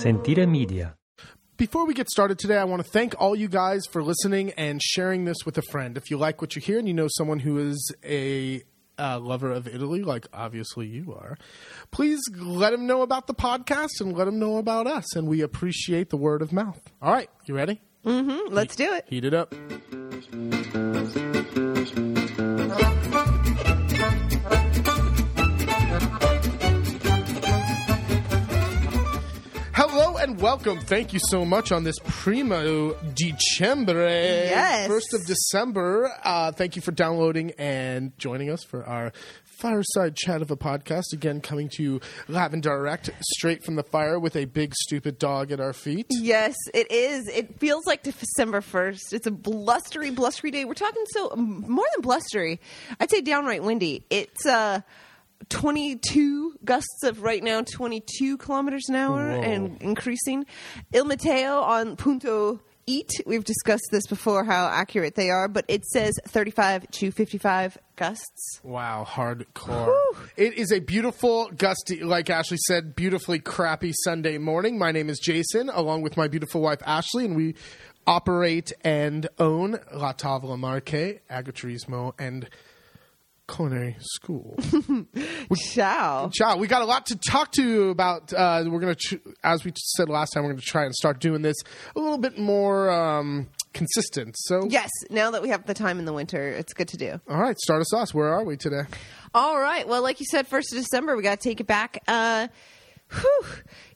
Sentire Media. Before we get started today, I want to thank all you guys for listening and sharing this with a friend. If you like what you hear and you know someone who is a uh, lover of Italy, like obviously you are, please let them know about the podcast and let them know about us. And we appreciate the word of mouth. All right, you ready? Let's do it. Heat it up. And welcome. Thank you so much on this primo Dicembre. Yes. First of December. Uh, thank you for downloading and joining us for our fireside chat of a podcast. Again, coming to you live and direct, straight from the fire with a big stupid dog at our feet. Yes, it is. It feels like December 1st. It's a blustery, blustery day. We're talking so more than blustery. I'd say downright windy. It's uh 22 gusts of right now 22 kilometers an hour Whoa. and increasing. Il Meteo on Punto Eat. We've discussed this before how accurate they are, but it says 35 to 55 gusts. Wow, hardcore. It is a beautiful, gusty, like Ashley said, beautifully crappy Sunday morning. My name is Jason, along with my beautiful wife Ashley, and we operate and own La Tavola Marche, Agriturismo, and Culinary School. we, Ciao. Ciao. We got a lot to talk to you about. Uh, we're going to, ch- as we said last time, we're going to try and start doing this a little bit more um, consistent. So, Yes, now that we have the time in the winter, it's good to do. all right, start us off. Where are we today? All right. Well, like you said, first of December, we got to take it back. Uh, whew,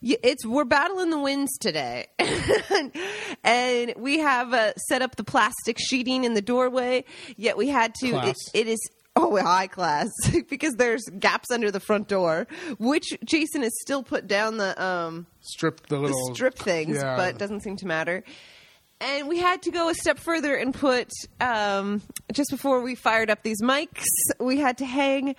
Y- it's we're battling the winds today, and we have uh, set up the plastic sheeting in the doorway. Yet we had to. Class. It, it is. Oh, high class because there's gaps under the front door, which Jason has still put down the um, Strip the the strip things, yeah. but it doesn't seem to matter. And we had to go a step further and put um, just before we fired up these mics, we had to hang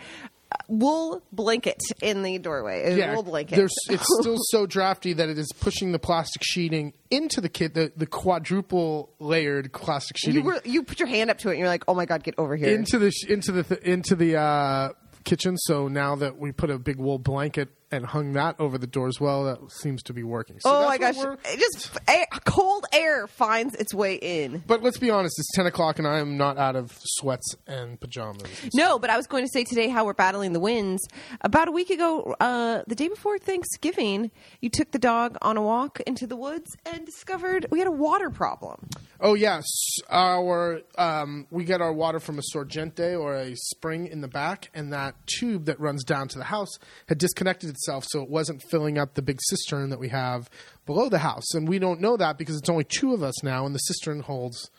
wool blanket in the doorway. A wool blanket. There's, it's still so drafty that it is pushing the plastic sheeting into the kit, the, the quadruple layered plastic you sheeting were you put your hand up to it and you're like, oh my god, get over here. into the into the into the uh, kitchen. So now that we put a big wool blanket and hung that over the door as well, that seems to be working. So oh my gosh, it just air, cold air finds its way in. But let's be honest, it's ten o'clock and I am not out of sweats and pajamas. No, but I was going to say today how we're battling the winds. About a week ago, uh, the day before Thanksgiving, you took the dog on a walk into the woods and discovered we had a water problem. Oh yes, our um, we get our water from a sorgente or a spring in the back, and that tube that runs down to the house had disconnected itself, so it wasn't filling up the big cistern that we have below the house. And we don't know that because it's only two of us now, and the cistern holds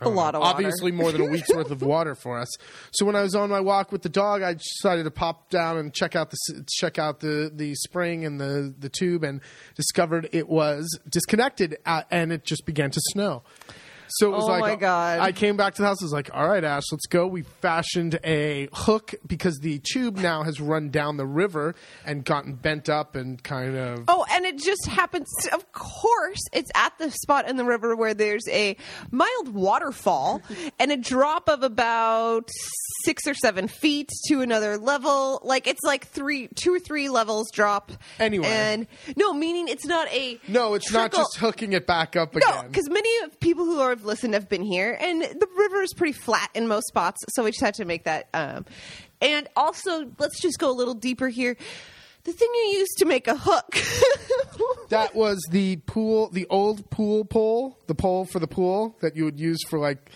a lot know, of water. obviously more than a week's worth of water for us. So when I was on my walk with the dog, I decided to pop down and check out the check out the the spring and the the tube, and discovered it was disconnected, uh, and it just began to snow. So it was Oh like, my God. I came back to the house. I was like, "All right, Ash, let's go." We fashioned a hook because the tube now has run down the river and gotten bent up and kind of. Oh, and it just happens. Of course, it's at the spot in the river where there's a mild waterfall and a drop of about six or seven feet to another level. Like it's like three, two or three levels drop. Anyway. and no, meaning it's not a No, it's not just hooking it back up again. No, because many of people who have listened have been here, and the river is pretty flat in most spots, so we just had to make that. Um, and also, let's just go a little deeper here. The thing you used to make a hook. That was the pool, the old pool pole, the pole for the pool that you would use for like,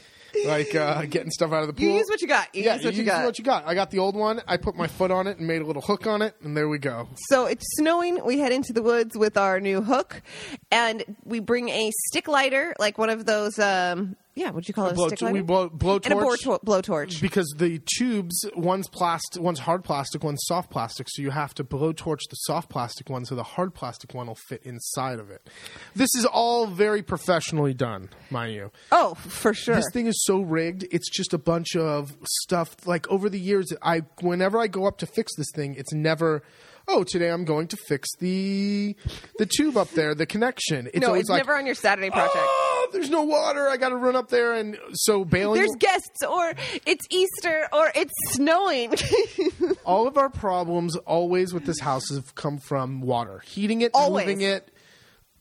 like uh, getting stuff out of the pool. You use what you got. You yeah, use what you use got. what you got. I got the old one. I put my foot on it and made a little hook on it, and there we go. So it's snowing. We head into the woods with our new hook, and we bring a stick lighter, like one of those. Um, yeah, what'd you call it? A Blow, stick lighter. we blow, blow and a blow, torch tor- blow torch. because the tubes, one's plastic, one's hard plastic, one's soft plastic. So you have to blowtorch the soft plastic one, so the hard plastic one will fit inside of it. This is all very professionally done, mind you. Oh, for sure. This thing is so rigged. It's just a bunch of stuff. Like over the years, I whenever I go up to fix this thing, it's never. Oh, today I'm going to fix the the tube up there, the connection. It's no, it's like, never on your Saturday project. oh, there's no water. I got to run up there, and so bailing. There's guests, or it's Easter, or it's snowing. all of our problems always with this house have come from water, heating it, Always. moving it.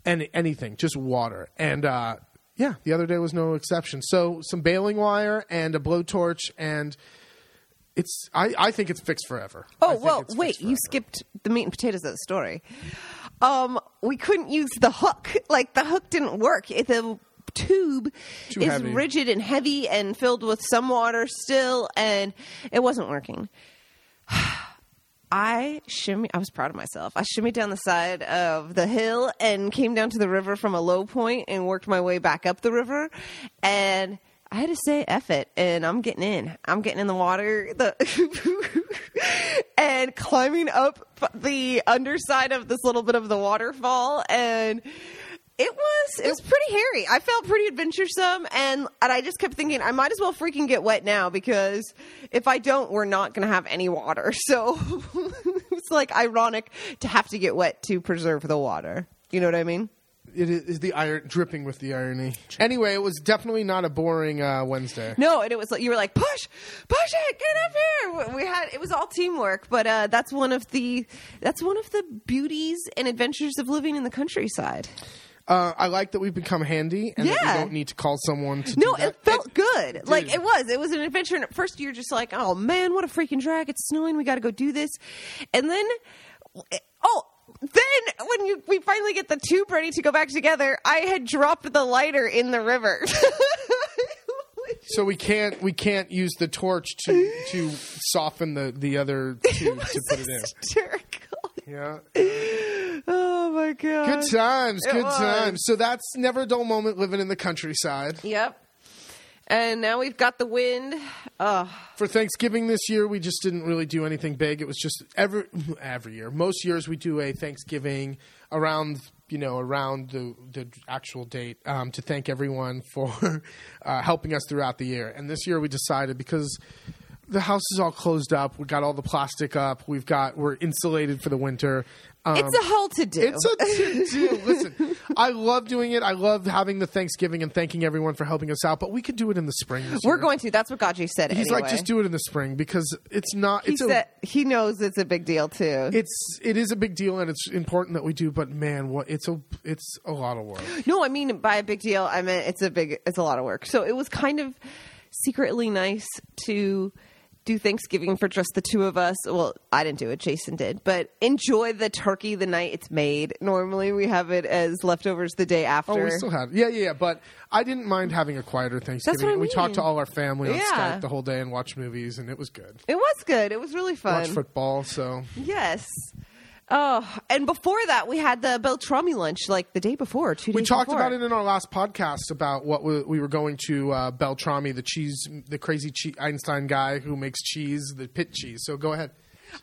and anything, just water. And uh, yeah, the other day was no exception. So some baling wire and a blowtorch, and it's I, I think it's fixed forever. Oh well, wait, you skipped the meat and potatoes of the story. Um, we couldn't use the hook. Like the hook didn't work. The tube Too is heavy. rigid and heavy and filled with some water still, and it wasn't working. I shimmy. I was proud of myself. I shimmied down the side of the hill and came down to the river from a low point and worked my way back up the river. And I had to say "eff it," and I'm getting in. I'm getting in the water. The and climbing up the underside of this little bit of the waterfall and. It was it was pretty hairy. I felt pretty adventuresome, and and I just kept thinking I might as well freaking get wet now because if I don't, we're not going to have any water. So it's like ironic to have to get wet to preserve the water. You know what I mean? It is the iron dripping with the irony. Anyway, it was definitely not a boring uh, Wednesday. No, and it was like you were like push, push it, get up here. We had it was all teamwork, but uh, that's one of the that's one of the beauties and adventures of living in the countryside. Uh, I like that we've become handy and that we don't need to call someone to No, do that. it felt good. Like it was. It was an adventure. And at first, you're just like, "Oh man, what a freaking drag! It's snowing. We got to go do this." And then, oh, then when you we finally get the tube ready to go back together, I had dropped the lighter in the river. So we can't we can't use the torch to to soften the the other tube to put it in. Hysterical. Yeah. Oh my god. Good times, It good was. times. So that's never a dull moment living in the countryside. Yep. And now we've got the wind. Oh, For Thanksgiving this year, we just didn't really do anything big. It was just every every year. Most years we do a Thanksgiving around you know around the the actual date um, to thank everyone for uh, helping us throughout the year. And this year we decided because the house is all closed up, we got all the plastic up, we've got we're insulated for the winter. Um, it's a whole to do. It's a to do. Listen, I love doing it. I love having the Thanksgiving and thanking everyone for helping us out. But we could do it in the spring. We're year. going to. That's what Gaji said. He's anyway. like, just do it in the spring because it's not. He It's said a. he knows it's a big deal too. It's it is a big deal and it's important that we do. But man, what it's a it's a lot of work. No, I mean by a big deal, I meant it's a big, it's a lot of work. So it was kind of secretly nice to do Thanksgiving for just the two of us. Well, I didn't do it; Jason did. But enjoy the turkey the night it's made. Normally, we have it as leftovers the day after. Oh, we still had yeah yeah yeah. But I didn't mind having a quieter Thanksgiving. That's what I mean. We talked to all our family on Yeah. Skype the whole day and watched movies, and it was good. it was good. It was really fun. Watched football, so Yes. Oh, and before that, we had the Beltrami lunch like the day before, two days. we talked before. about it in our last podcast about what we, we were going to uh, Beltrami, the cheese, the crazy che- Einstein guy who makes cheese, the pit cheese. So go ahead.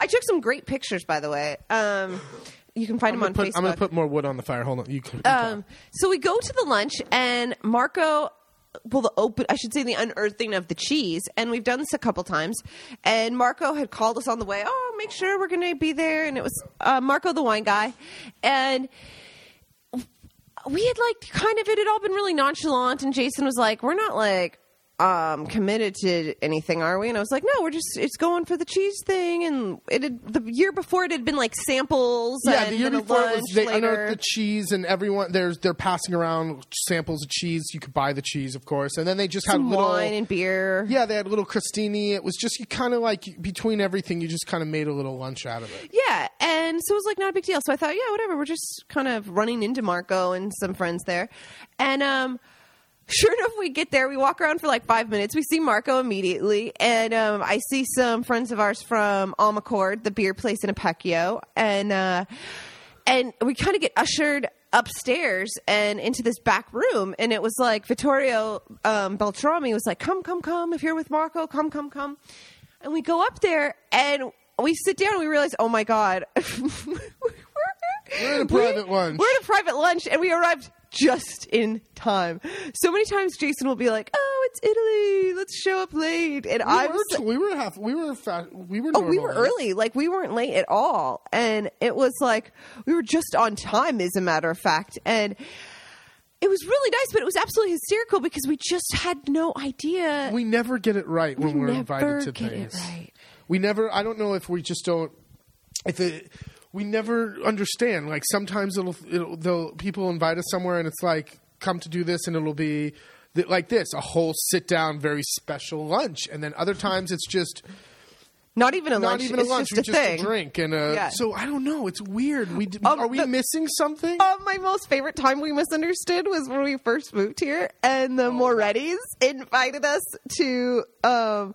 I took some great pictures, by the way. Um, you can find I'm them on put, Facebook. I'm gonna put more wood on the fire. Hold on, you can. you Um, so we go to the lunch, and Marco, well, the open, I should say, the unearthing of the cheese, and we've done this a couple times. And Marco had called us on the way. Oh, make sure we're going to be there, and it was uh, Marco, the wine guy, and. We had like kind of it had all been really nonchalant, and Jason was like, "We're not like um committed to anything, are we?" And I was like, "No, we're just it's going for the cheese thing." And it had, the year before it had been like samples. Yeah, and the year before it was they later. unearthed the cheese and everyone there's they're passing around samples of cheese. You could buy the cheese, of course, and then they just some had little wine and beer. yeah they had little crostini. It was just you kind of like between everything you just kind of made a little lunch out of it. Yeah, and so it was like not a big deal. So I thought, yeah, whatever. We're just kind of running into Marco and some friends there, and um, sure enough, we get there. We walk around for like five minutes. We see Marco immediately, and um, I see some friends of ours from Amarcord, the beer place in Apecchio, and uh, and we kind of get ushered upstairs and into this back room and it was like vittorio um, beltrami was like come come come if you're with marco come come come and we go up there and we sit down and we realize oh my god We're at a private lunch. we're at a private lunch and we arrived just in time so many times jason will be like oh it's italy let's show up late and We i were, was t- we were half we were fa- we were Oh, we were early. Like we weren't late at all. And it was like we were just on time as a matter of fact. And it was really nice, but it was absolutely hysterical because we just had no idea. We never get it right when We we're invited to get it things. right. We never. I don't know if we just don't. If it, we never understand. Like sometimes it'll, it'll they'll, people invite us somewhere and it's like come to do this and it'll be th- like this a whole sit down very special lunch and then other times it's just Not even a not lunch. even a it's lunch just we a just a drink and a, Yeah. so I don't know it's weird we Um, are we the- missing something Oh, my most favorite time we misunderstood was when we first moved here, and Oh, the Morettis invited us to um,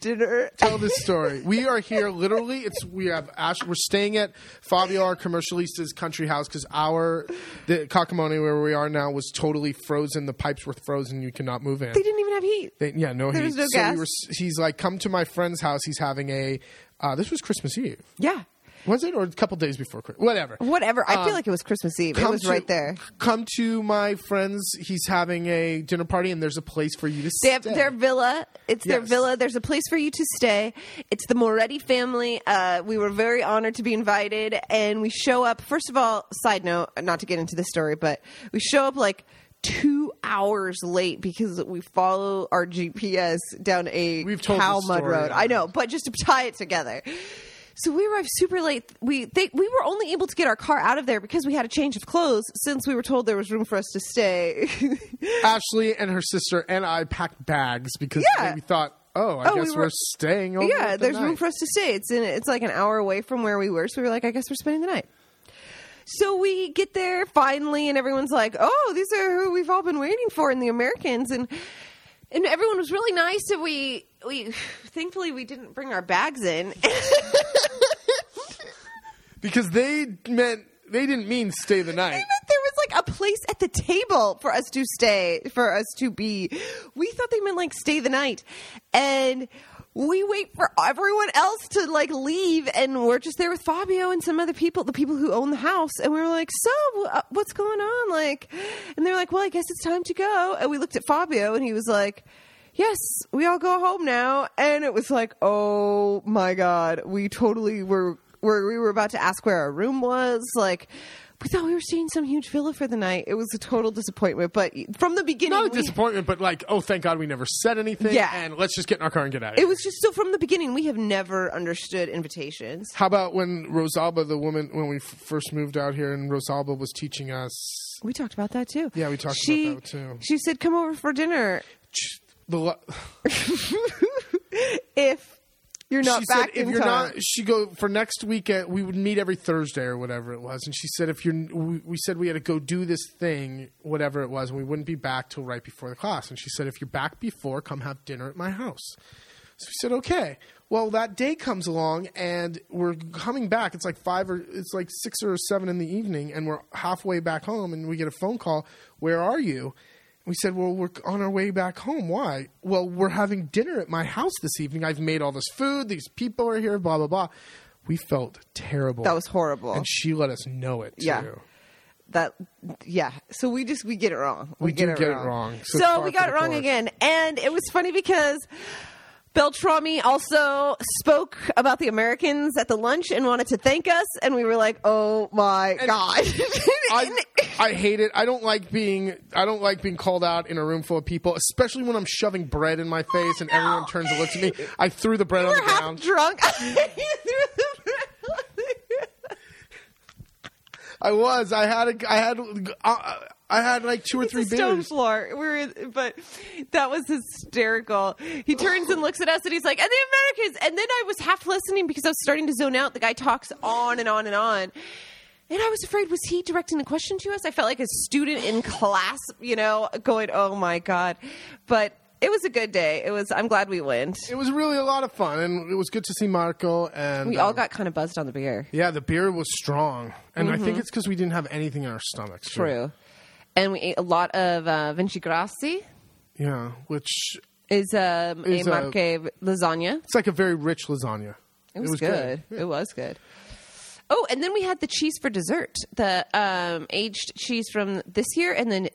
dinner. tell this story. We are here literally. It's we have Ash. We're staying at Fabio our commercialista's country house because our the Cacamone where we are now was totally frozen. The pipes were frozen. You cannot move in. They didn't even have heat. They- yeah, no There heat. was no so gas. We were, he's like, come to my friend's house. He's having a. Uh, this was Christmas Eve. Yeah, Was it or a couple days before Christmas? Whatever. whatever. I Um, feel like it was Christmas Eve. It Come was to- right there. Come to my friend's. He's having a dinner party, and there's a place for you to They have stay. their villa. It's their Yes. villa. There's a place for you to stay. It's the Moretti family. Uh, we were very honored to be invited, and we show up. First of all, side note, not to get into this story, but we show up like two hours late because we follow our GPS down a We've told cow this mud story road. I know, but just to tie it together. So we arrived super late. We they, we were only able to get our car out of there because we had a change of clothes since we were told there was room for us to stay. Ashley and her sister and I packed bags because Yeah. we thought, oh, I Oh, we guess were- we are staying over. yeah, the there's room for us to stay. It's in it's like an hour away from where we were, so we were like, I guess we're spending the night. So we get there finally, and everyone's like, "Oh, these are who we've all been waiting for," and the Americans, and and everyone was really nice. And we we thankfully we didn't bring our bags in. because they meant they didn't mean stay the night. They meant there was like a place at the table for us to stay, for us to be. We thought they meant like stay the night. And we wait for everyone else to like leave and we're just there with Fabio and some other people, the people who own the house. And we were like, so uh, what's going on? Like, and they're like, well, I guess it's time to go. And we looked at Fabio and he was like, yes, we all go home now. And it was like, oh my God, we totally were, were we were about to ask where our room was. Like, we thought we were staying some huge villa for the night. It was a total disappointment. But from the beginning, Not a we- disappointment, but like, oh, thank God we never said anything. Yeah. and let's just get in our car and get out of it was just so from the beginning, we have never understood invitations. How about when Rosalba, the woman, when we f- first moved out here, and Rosalba was teaching us We talked about that too. Yeah, we talked about that too. She said, "Come over for dinner the. lo- if you're not she back said if in you're time." not, she go for next weekend. Uh, we would meet every Thursday or whatever it was, and she said if you're, we, we said we had to go do this thing, whatever it was, and we wouldn't be back till right before the class. And she said if you're back before, come have dinner at my house. So we said okay. Well, that day comes along, and we're coming back. It's like five or it's like six or seven in the evening, and we're halfway back home, and we get a phone call. Where are you? We said, Well, we're on our way back home. Why? Well, we're having dinner at my house this evening. I've made all this food. These people are here, blah, blah, blah. We felt terrible. that was horrible. And she let us know it, too. Yeah. that yeah. So we just we get it wrong. We get do it get it wrong. wrong. So So, we got it wrong course. again, and it was funny because. Beltrami also spoke about the Americans at the lunch and wanted to thank us, and we were like, "Oh my god!" I, I hate it. I don't like being I don't like being called out in a room full of people, especially when I'm shoving bread in my face and everyone turns and looks at me. I threw the bread we on were the ground. drunk. I was. I had a. I had. Uh, I had like two or three the stone beers. floor. We were, in- but that was hysterical. He turns and looks at us, and he's like, "And the Americans." And then I was half listening because I was starting to zone out. The guy talks on and on and on, and I was afraid was he directing a question to us? I felt like a student in class, you know, going, "Oh my god!" But it was a good day. It was. I'm glad we went. It was really a lot of fun, and it was good to see Marco. And We all um, got kind of buzzed on the beer. Yeah, the beer was strong, and I think it's because we didn't have anything in our stomachs. too. And we ate a lot of uh, Vincisgrassi. Yeah, which Is um, Is, a Marche lasagna. it's like a very rich lasagna. It was, good. It was good. Oh, and then we had the cheese for dessert. The um, aged cheese from this year, and then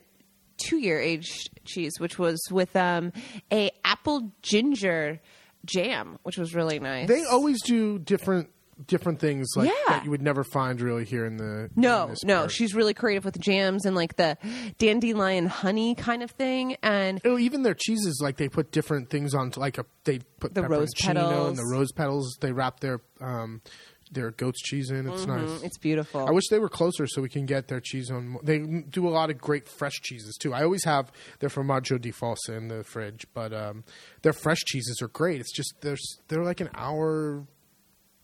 two year aged cheese, which was with um, a apple ginger jam, which was really nice. They always do different different things like Yeah. that you would never find really here in the in no, this no, part. she's really creative with jams and like the dandelion honey kind of thing, and Oh, even their cheeses, like they put different things on, like a, they put The rose petals. and the rose petals. They wrap their um, their goat's cheese in. It's nice. Mm, It's beautiful. I wish they were closer so we can get their cheese on. They do a lot of great fresh cheeses too. I always have their formaggio di fossa in the fridge, but um, their fresh cheeses are great. It's just they're they're like an hour,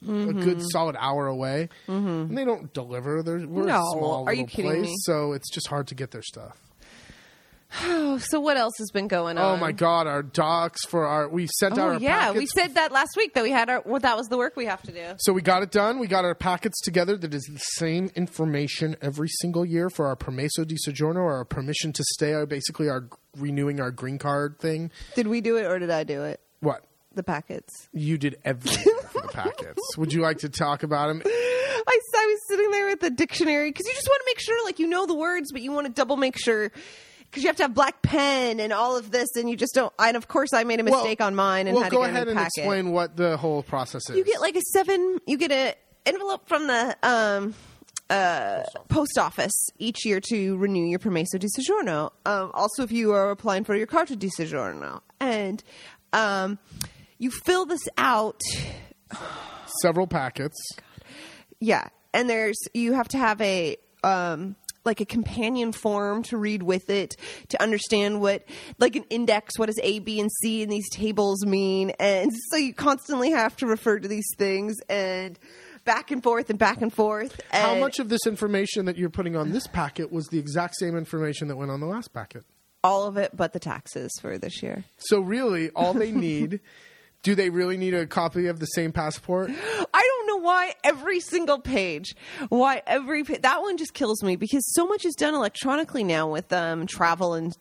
Mm-hmm. a good solid hour away, and they don't deliver. They're we're No, a small are you little kidding place, me? so it's just hard to get their stuff. Oh, so what else has been going on? Oh my god, our docs for our we sent out Oh our yeah, we said that last week that we had our. Well, that was the work we have to do. So we got it done. We got our packets together. That is the same information every single year for our permesso di soggiorno or our permission to stay. Our basically our renewing our green card thing. Did we do it or did I do it? What The packets. you did everything for the packets. Would you like to talk about them? I, I was sitting there with the dictionary because you just want to make sure, like, you know the words, but you want to double make sure because you have to have black pen and all of this, and you just don't. And of course, I made a mistake on mine and well, had to go get a new ahead and packet. explain what the whole process is. You get like a seven. You get an envelope from the um, uh, post office each year to renew your permesso di soggiorno. Um, also, if you are applying for your carta di soggiorno, and um, you fill this out. several packets. Yeah, and there's you have to have a um like a companion form to read with it to understand what like an index what does a b and c in these tables mean and so you constantly have to refer to these things and back and forth and back and forth and How much of this information that you're putting on this packet was the exact same information that went on the last packet? all of it but the taxes for this year So really, all they need. Do they really need a copy of the same passport? I don't know why every single page, why every pa- that one just kills me because so much is done electronically now with um, travel and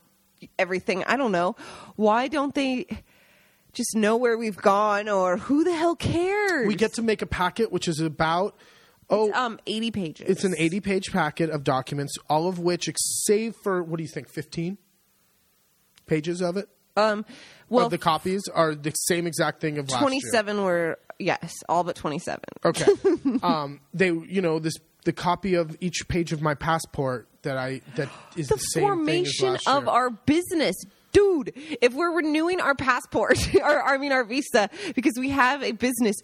everything. I don't know why don't they just know where we've gone or who the hell cares? We get to make a packet which is about oh um eighty pages. it's an 80 page packet of documents all of which save for what do you think 15 pages of it um well of the copies are the same exact thing of last twenty year. seven were yes all but twenty seven. okay um they you know this the copy of each page of my passport that i that is the, the same formation thing as last of year. our business. Dude, if we're renewing our passport, or I mean our visa, because we have a business,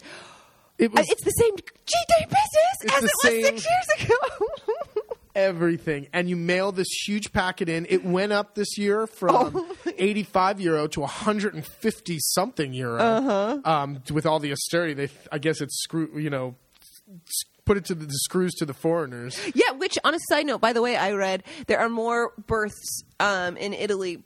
it was it's the same G-Day business as it was six years ago. everything and you mail this huge packet in it went up this year from Oh. 85 euro to 150 something euro Uh-huh. um, with all the austerity they i guess it's screw you know put it to the, the screws to the foreigners yeah, which on a side note, by the way, I read there are more births um, in Italy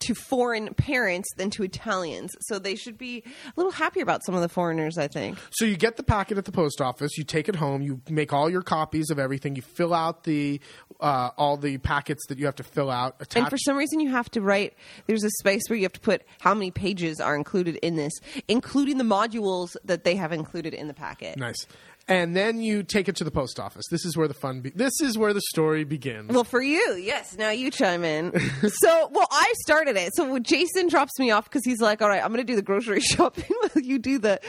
to foreign parents than to Italians. So they should be a little happier about some of the foreigners, I think. so you get the packet at the post office you take it home you make all your copies of everything you fill out the uh, all the packets that you have to fill out attach And for some reason, you have to write. There's a space where you have to put how many pages are included in this, including the modules that they have included in the packet. nice and then you take it to the post office this is where the fun be- this is where the story begins Well, for you, yes. Now you chime in. so, well, I started it. So Jason drops me off because he's like, "All right, I'm going to do the grocery shopping while you do the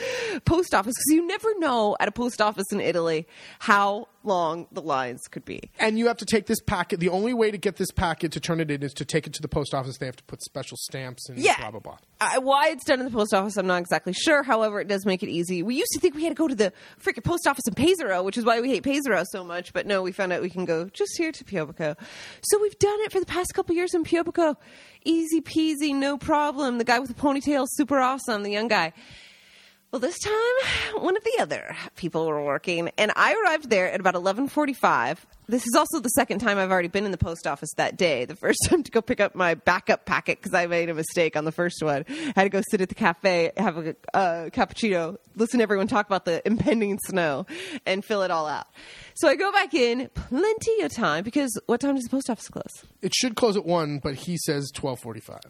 post office," because you never know at a post office in Italy how long the lines could be. and you have to take this packet. The only way to get this packet to turn it in is to take it to the post office. They have to put special stamps and Yeah. blah blah blah. I, why it's done in the post office, I'm not exactly sure. However, it does make it easy. We used to think we had to go to the freaking post office in Pesaro, which is why we hate Pesaro so much. But no, we found out we can go just here to Piobico. So we've done it for the past couple years in Piobico. Easy peasy, no problem. The guy with the ponytail, super awesome. The young guy. Well, this time one of the other people were working, and I arrived there at about eleven forty-five. This is also the second time I've already been in the post office that day. The first time to go pick up my backup packet because I made a mistake on the first one. I had to go sit at the cafe, have a uh, cappuccino, listen to everyone talk about the impending snow, and fill it all out. So I go back in, plenty of time because what time does the post office close? It should close at one, but he says twelve forty-five.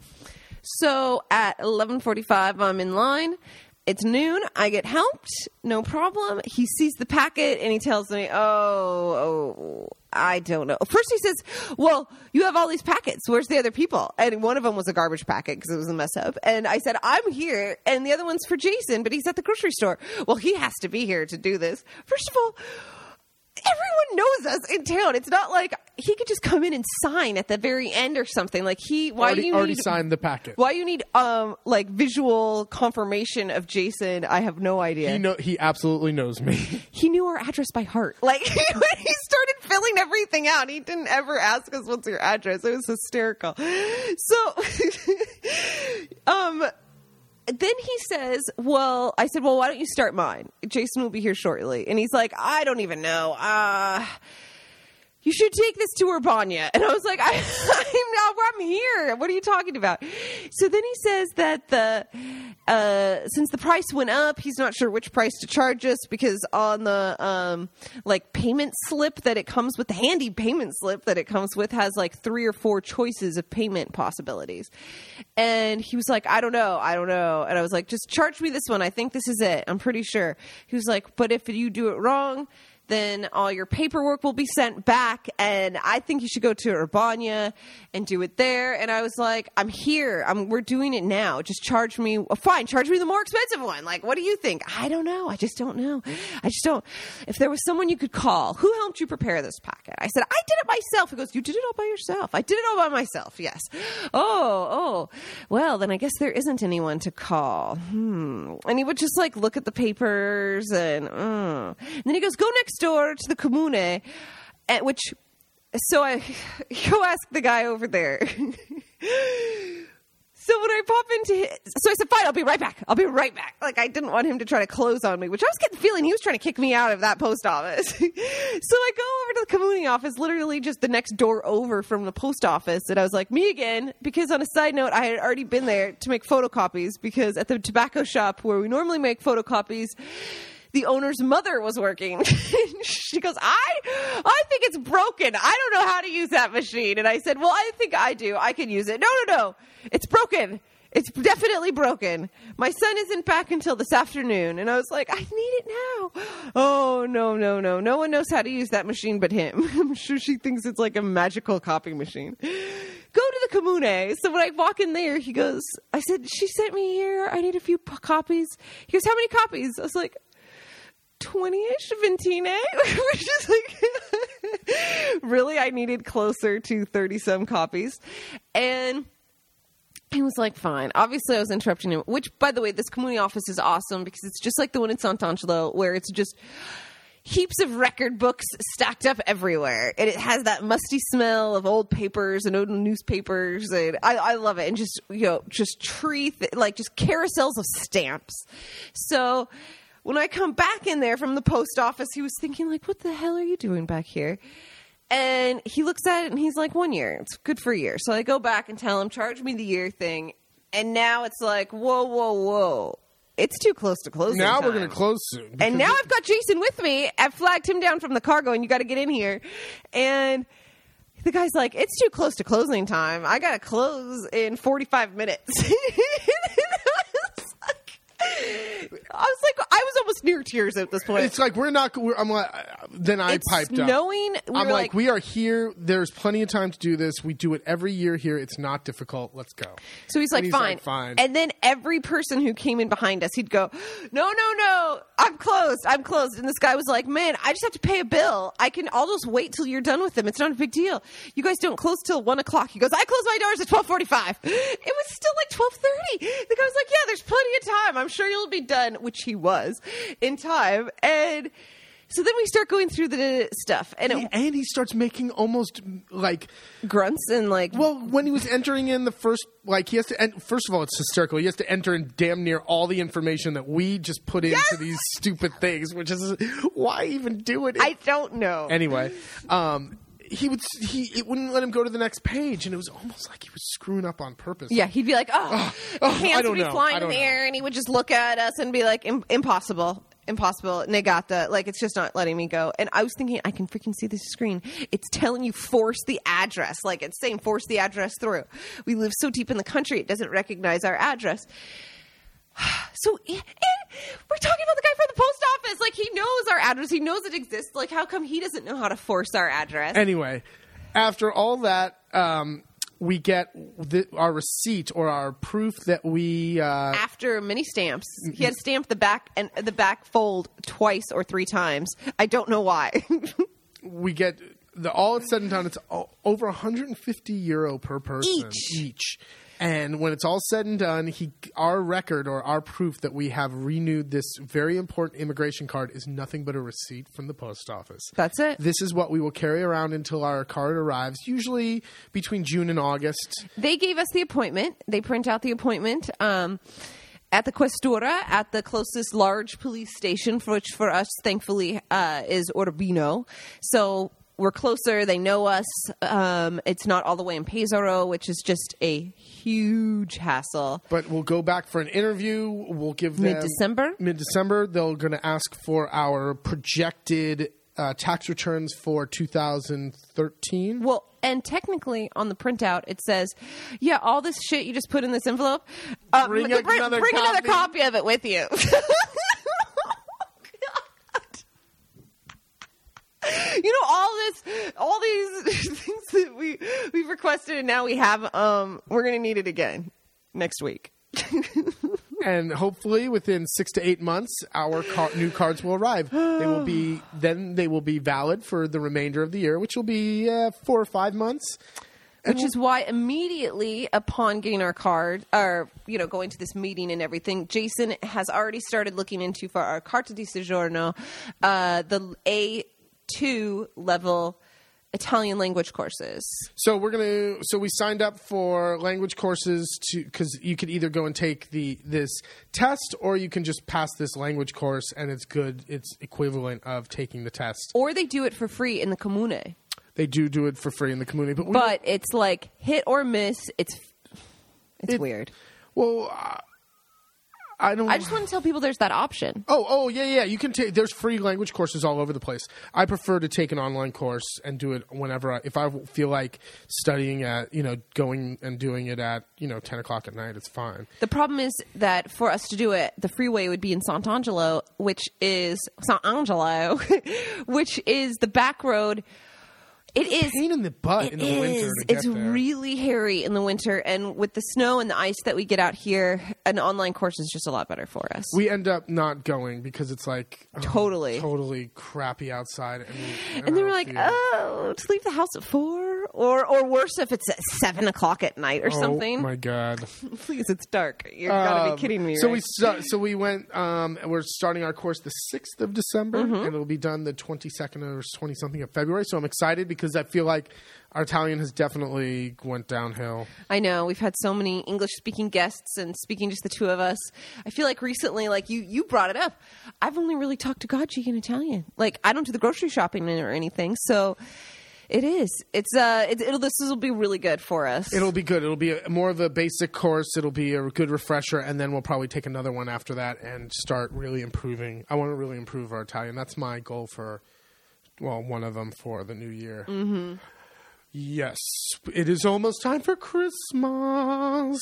So at 11:45 I'm in line. It's noon. I get helped. No problem. He sees the packet and he tells me, "Oh, oh, I don't know." First he says, "Well, you have all these packets. Where's the other people?" And one of them was a garbage packet because it was a mess up. And I said, "I'm here." And the other one's for Jason, but he's at the grocery store. Well, he has to be here to do this. First of all, knows us in town. It's not like he could just come in and sign at the very end or something. Like he, why already, you already need signed the packet. why you need um like visual confirmation of Jason? I have no idea. He know he absolutely knows me. he knew our address by heart. Like when he started filling everything out, he didn't ever ask us what's your address. It was hysterical. So, um, then he says, "Well," I said, "Well, why don't you start mine? Jason will be here shortly." And he's like, "I don't even know. Uh you should take this to Urbania. And I was like, I, I'm not, I'm here. What are you talking about? So then he says that the, uh, since the price went up, he's not sure which price to charge us because on the, um, like payment slip that it comes with, the handy payment slip that it comes with has like three or four choices of payment possibilities. And he was like, I don't know. I don't know. And I was like, just charge me this one. I think this is it. I'm pretty sure. He was like, but if you do it wrong, then all your paperwork will be sent back and i think you should go to Urbania and do it there. And i was like i'm here. I'm, we're doing it now. Just charge me oh, fine charge me the more expensive one. Like what do you think? I don't know. I just don't know. I just don't. If there was someone you could call who helped you prepare this packet? I said i did it myself. He goes you did it all by yourself. I did it all by myself yes. Oh oh. Well then i guess there isn't anyone to call. Hmm. And he would just like look at the papers and, uh. and then he goes go next door to the comune at which so i go ask the guy over there so when I pop into his, so I said, fine, I'll be right back. I'll be right back. Like I didn't want him to try to close on me, which I was getting the feeling he was trying to kick me out of that post office. so I go over to the community office, literally just the next door over from the post office. And I was like, me again, because on a side note, I had already been there to make photocopies because at the tobacco shop where we normally make photocopies, the owner's mother was working. she goes, I, I think it's broken. I don't know how to use that machine. And I said, well, I think I do. I can use it. No, no, no. It's broken. It's definitely broken. My son isn't back until this afternoon. And I was like, I need it now. Oh, no, no, no. No one knows how to use that machine but him. I'm sure she thinks it's like a magical copy machine. Go to the comune. So when I walk in there, he goes, I said, she sent me here. I need a few p- copies. He goes, how many copies? I was like, 20-ish Ventine, which is like really I needed closer to 30 some copies. And he was like, fine. Obviously, I was interrupting him, which, by the way, this community office is awesome because it's just like the one in Sant'Angelo where it's just heaps of record books stacked up everywhere. And it has that musty smell of old papers and old newspapers. And I, I love it. And just, you know, just tree, th- like just carousels of stamps. So when I come back in there from the post office, he was thinking, like, what the hell are you doing back here? And he looks at it and he's like, one year. It's good for a year. So I go back and tell him, charge me the year thing. And now it's like, whoa, whoa, whoa. It's too close to closing. now we're going to close soon. And now I've got Jason with me. I've flagged him down from the cargo, and you got to get in here. And the guy's like, "It's too close to closing time. I got to close in forty-five minutes." I was like, I was almost near tears at this point. it's like we're not. We're, I'm like. Then I It's piped up. snowing. We I'm were like, we are here. There's plenty of time to do this. We do it every year here. It's not difficult. Let's go. So he's like, he's fine. like, fine. And then every person who came in behind us, he'd go, no, no, no, I'm closed. I'm closed. And this guy was like, man, I just have to pay a bill. I can, I'll just wait till you're done with them. It's not a big deal. You guys don't close till one o'clock. He goes, I close my doors at 1245. It was still like 1230. The guy was like, yeah, there's plenty of time. I'm sure you'll be done, which he was in time. And so then we start going through the stuff and it And he starts making almost like grunts and like, well when he was entering in the first like he has to and first of all it's hysterical he has to enter in damn near all the information that we just put into Yes! these stupid things which is why even do it I don't know. anyway um he would he it wouldn't let him go to the next page and it was almost like he was screwing up on purpose Yeah, he'd be like, "Oh, oh, oh I hands would be know. flying in the know. air," and he would just look at us and be like, "Impossible, impossible, negata." Like it's just not letting me go. And I was thinking, I can freaking see this screen. It's telling you force the address. Like it's saying force the address through. We live so deep in the country, it doesn't recognize our address. So eh, eh, we're talking about the guy from the post office. Like he knows our address. He knows it exists. Like how come he doesn't know how to force our address? anyway after all that um we get the, our receipt or our proof that we uh after many stamps. He had stamped the back and the back fold twice or three times. I don't know why. we get the all it's said and done. It's over 150 euro per person Each. each. And when it's all said and done, he our record or our proof that we have renewed this very important immigration card is nothing but a receipt from the post office. That's it. This is what we will carry around until our card arrives, usually between June and August. They gave us the appointment. They print out the appointment um, at the Questura, at the closest large police station, for which for us, thankfully, uh, is Urbino. So we're closer. They know us. Um, it's not all the way in Pesaro, which is just a huge hassle. But we'll go back for an interview. We'll give them Mid-December? Mid December, they're going to ask for our projected uh, tax returns for 2013. Well, and technically on the printout it says, "Yeah, all this shit you just put in this envelope, uh, Bring another bring another copy." copy of it with you." you know all this, all these things that we we've requested, and now we have. Um, we're gonna need it again next week. and hopefully within six to eight months, our car- new cards will arrive. they will be then they will be valid for the remainder of the year, which will be uh, four or five months. which is why immediately upon getting our card or you know going to this meeting and everything jason has already started looking into for our carta di soggiorno uh, the a2 level italian language courses So we're gonna. So we signed up for language courses to because you could either go and take the this test or you can just pass this language course and it's good. It's equivalent of taking the test. or they do it for free in the comune They do do it for free in the community, but we, but it's like hit or miss it's it's It- weird well, uh, I don't. i just want to tell people there's that option Oh, oh, yeah, yeah. You can take. There's free language courses all over the place. I prefer to take an online course and do it whenever. I, if I feel like studying at, you know, going and doing it at, you know, ten o'clock at night, it's fine. The problem is that for us to do it, the freeway would be in Sant'Angelo, which is Sant'Angelo, which is the back road. It is Pain in the butt in the winter is. get It's really hairy in the winter, and with the snow and the ice that we get out here, an online course is just a lot better for us. we end up not going because it's like oh, Totally. totally crappy outside, and, we- and they were like, "Oh, to leave the house at four, or or worse if it's at seven o'clock at night or something. Oh something. my god! Please, it's dark. You're gotta Um, be kidding me. So right? we so we went. Um, we're starting our course the sixth of December, Mm-hmm. and it'll be done the twenty second or twenty something of February. So I'm excited because I feel like our Italian has definitely went downhill. I know we've had so many English speaking guests and speaking just the two of us. I feel like recently, like you, you brought it up. I've only really talked to Gachi in Italian. Like I don't do the grocery shopping or anything, so it is. It's uh, it, it'll this will be really good for us. It'll be good. It'll be a, more of a basic course. It'll be a good refresher, and then we'll probably take another one after that and start really improving. I want to really improve our Italian. That's my goal for, well, one of them for the new year. Mm-hmm. Yes, it is almost time for Christmas.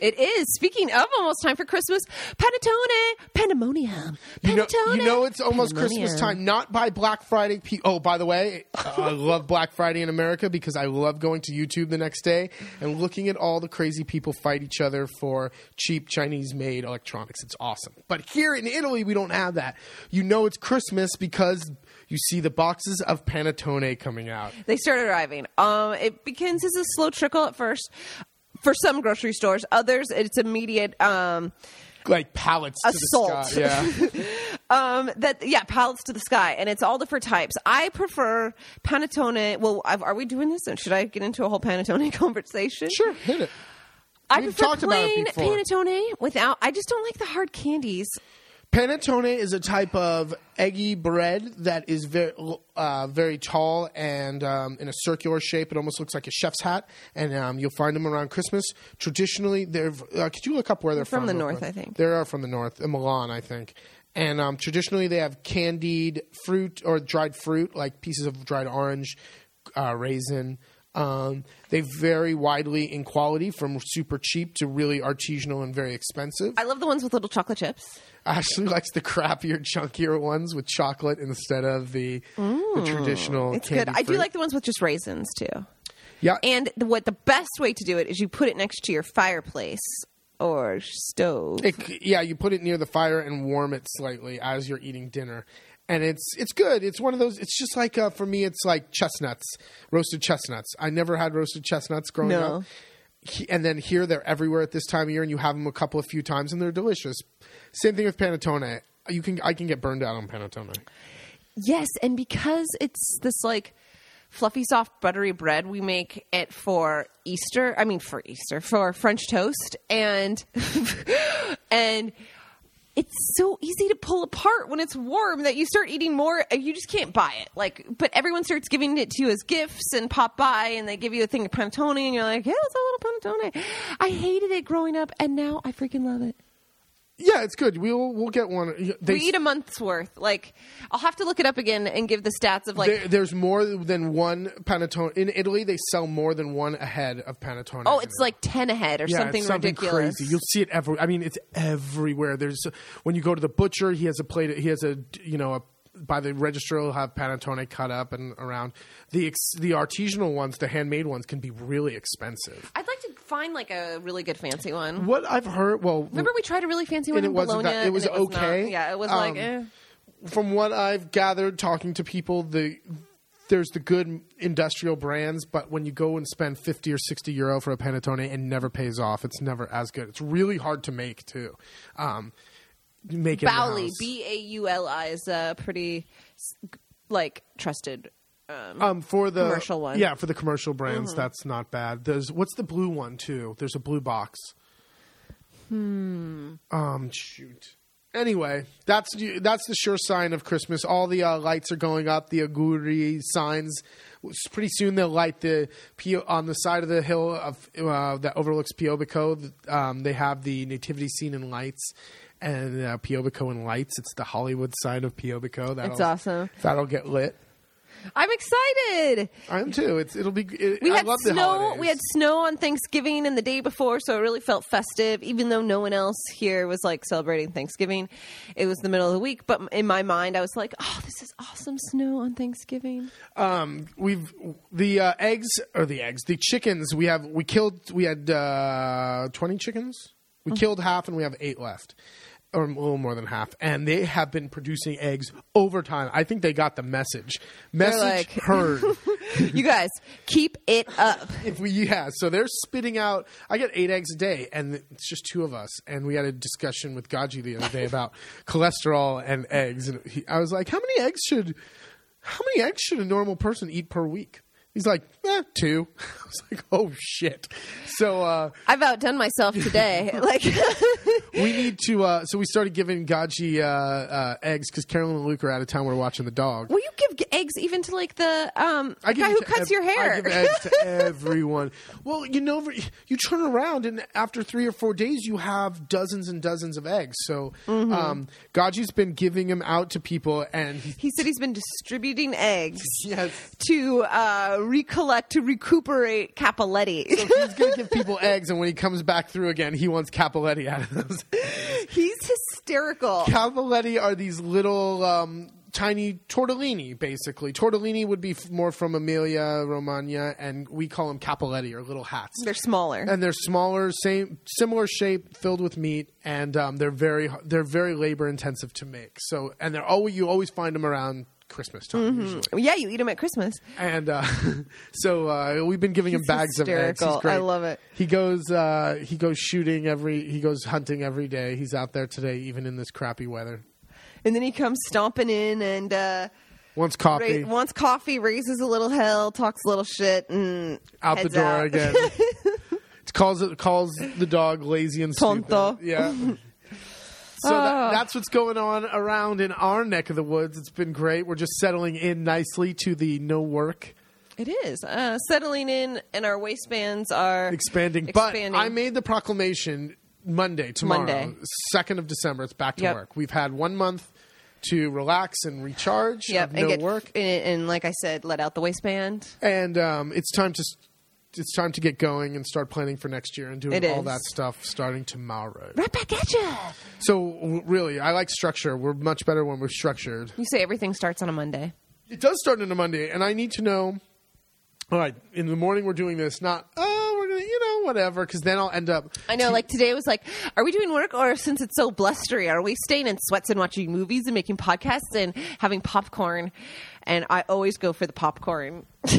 It is. Speaking of almost time for Christmas, panettone, pandemonium. You know, Panettone, you know it's almost Christmas time. Not by Black Friday. Pe- oh, by the way, I love Black Friday in America because I love going to YouTube the next day and looking at all the crazy people fight each other for cheap Chinese-made electronics. It's awesome. But here in Italy, we don't have that. You know it's Christmas because you see the boxes of panettone coming out. They started arriving. Um, it begins as a slow trickle at first. For some grocery stores, others it's immediate. Um, Like pallets Assault. to the sky. Yeah. um, that yeah, pallets to the sky, and it's all different types. I prefer panettone. Well, I've, are we doing this? Should I get into a whole panettone conversation? sure, hit it. I We've prefer talked about it plain panettone without. I just don't like the hard candies. Panettone is a type of eggy bread that is very, uh, very tall and um, in a circular shape. It almost looks like a chef's hat, and um, you'll find them around Christmas. Traditionally, they're. Uh, could you look up where they're From from? the north? I think. They are from the north, in Milan, I think. And um, traditionally, they have candied fruit or dried fruit, like pieces of dried orange, uh, raisin. Um, they vary widely in quality, from super cheap to really artisanal and very expensive. I love the ones with little chocolate chips. Ashley likes the crappier, chunkier ones with chocolate instead of the, the traditional. It's candy good. I do like the ones with just raisins too. Yeah, And the, what the best way to do it is you put it next to your fireplace or stove. It yeah, you put it near the fire and warm it slightly as you're eating dinner. and it's it's good. It's one of those. It's just like uh, for me, it's like chestnuts, roasted chestnuts. I never had roasted chestnuts growing No. up, and then here they're everywhere at this time of year, and you have them a couple of few times, and they're delicious. Same thing with panettone. You can I can get burned out on panettone. Yes, and because it's this like fluffy, soft, buttery bread, we make it for Easter. I mean, for Easter, for French toast, and and it's so easy to pull apart when it's warm that you start eating more. uh, You just can't buy it. Like, but everyone starts giving it to you as gifts and pop by, and they give you a thing of panettone, and you're like, yeah, it's a little panettone. I hated it growing up, and now I freaking love it. Yeah, it's good. We'll we'll get one. They, we eat a month's worth. Like, I'll have to look it up again and give the stats of like. there- there's more than one panettone in Italy. They sell more than one ahead of panettone. Oh, it's like ten ahead or yeah, something, something ridiculous. crazy. You'll see it every. I mean, it's everywhere. There's when you go to the butcher, he has a plate. He has a you know a by the register he'll have panettone cut up and around. The ex, the artisanal ones, the handmade ones, can be really expensive. I'd like to find like a really good fancy one. What I've heard, well, Remember we tried a really fancy one And in it wasn't Bologna. that- it was and not- okay? yeah, it was Um, like. Eh. from what I've gathered talking to people, the there's the good industrial brands, but when you go and spend fifty or sixty euro for a panettone, it never pays off. It's never as good. It's really hard to make too. Um, you make it in the Bauli, house. B A U L I, is a pretty s- like trusted. Um, um, for the commercial one. Mm-hmm. Yeah, for the commercial brands, that's not bad. There's what's the blue one too? There's a blue box. Hmm. Um. Shoot. Anyway, that's that's the sure sign of Christmas. All the uh, lights are going up. The auguri signs. Pretty soon they'll light the Pio on the side of the hill of uh, that overlooks Piobico. Um, they have the nativity scene in lights. And uh, Piobico in lights. It's the Hollywood side of Piobico. That'll, awesome. That'll get lit. I'm excited. I am too. It's it'll be. It, We I had love snow. We had snow on Thanksgiving and the day before, so it really felt festive. Even though no one else here was like celebrating Thanksgiving, it was the middle of the week. But in my mind, I was like, "Oh, this is awesome snow on Thanksgiving." um we've the uh, eggs or the eggs the chickens we have we killed we had uh 20 chickens we Mm-hmm. killed half and we have eight left or a little more than half and they have been producing eggs over time. I think they got the message. Message like- heard. You guys keep it up. if we yeah so they're spitting out i get eight eggs a day and it's just two of us and we had a discussion with gaji the other day about cholesterol and eggs and he, i was like how many eggs should how many eggs should a normal person eat per week? He's like eh, two i was like oh shit so uh I've outdone myself today. like, we need to uh so we started giving gaji uh, uh eggs because carolyn and luke are out of town we're watching the dog will you give g- eggs even to like the um I guy who cuts ev- your hair? I give eggs to everyone. Well, you know, you turn around and after three or four days, you have dozens and dozens of eggs. So, Mm-hmm. um, Gaji's been giving them out to people, and he, said he's been distributing eggs yes, to uh, to recuperate Cappelletti. so he's going to give people eggs, and when he comes back through again, he wants Cappelletti out of those. he's hysterical. Cappelletti are these little. Um, Tiny tortellini, basically. Tortellini would be f- more from Emilia Romagna, and we call them cappelletti or little hats. They're smaller. and they're smaller, same similar shape, filled with meat, and um, they're very they're very labor intensive to make. So, and they're always you always find them around Christmas time usually. yeah, you eat them at Christmas. And uh, so uh, we've been giving him He's bags of eggs. Hysterical. I love it. He goes uh, he goes shooting every he goes hunting every day. He's out there today, even in this crappy weather. And then he comes stomping in and uh, Wants ra- coffee wants coffee, raises a little hell, talks a little shit, and out the door out. again. It calls it calls the dog lazy and stupid. Tonto. Yeah. So that, that's what's going on around in our neck of the woods. It's been great. We're just settling in nicely to the no work It is uh, settling in, and our waistbands are expanding. Expanding. But I made the proclamation Monday, tomorrow, Monday. second of December. It's back to Yep. work. We've had one month to relax and recharge. Yep, of and no get work, And, and like I said, let out the waistband. and um, it's time to. It's time to get going and start planning for next year and doing all that stuff starting tomorrow. Right back at you. So w- really, I like structure. We're much better when we're structured. You say everything starts on a Monday. It does start on a Monday, and I need to know. All right, in the morning we're doing this. Not oh, we're gonna, you know, whatever, because then I'll end up. I know, like today was like, are we doing work or since it's so blustery, are we staying in sweats and watching movies and making podcasts and having popcorn? And I always go for the popcorn.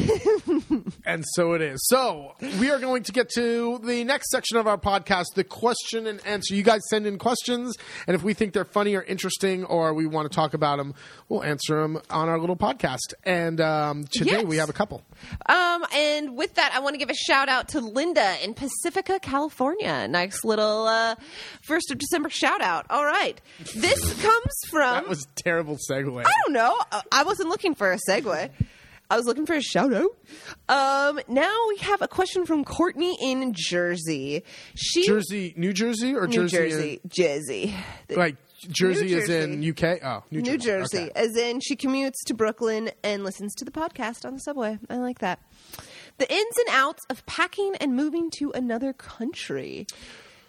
And so it is. So we are going to get to the next section of our podcast, the question and answer. You guys send in questions, and if we think they're funny or interesting, or we want to talk about them, we'll answer them on our little podcast. And um, today Yes. we have a couple. Um, and with that, I want to give a shout out to Linda in Pacifica, California. Nice little uh, first of December shout out. All right, this comes from. That was terrible segue. I don't know. Uh, I wasn't looking for a segue. I was looking for a shout out. Um, now we have a question from Courtney in Jersey. She Jersey, New Jersey, or New Jersey? Jersey, Jersey, like Jersey New is in UK. Oh, New, New Jersey, Okay. as in she commutes to Brooklyn and listens to the podcast on the subway. I like that. The ins and outs of packing and moving to another country.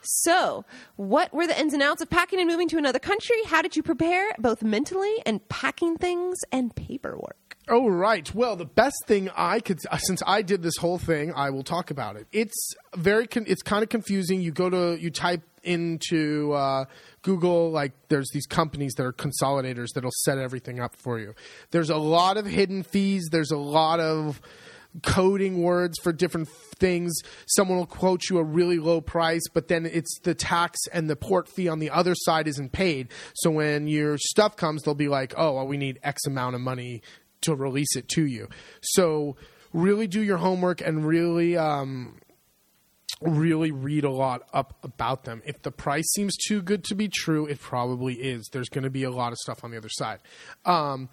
So, what were the ins and outs of packing and moving to another country? How did you prepare, both mentally and packing things and paperwork? Oh right. Well, the best thing I could uh, since I did this whole thing, I will talk about it. It's very con- it's kind of confusing. You go to you type into uh, Google like there's these companies that are consolidators that'll set everything up for you. There's a lot of hidden fees. There's a lot of coding words for different things. Someone will quote you a really low price, but then it's the tax and the port fee on the other side isn't paid. So when your stuff comes, they'll be like, "Oh, well, we need X amount of money to release it to you." So really do your homework and really um, really read a lot up about them. If the price seems too good to be true, it probably is. There's going to be a lot of stuff on the other side. Um,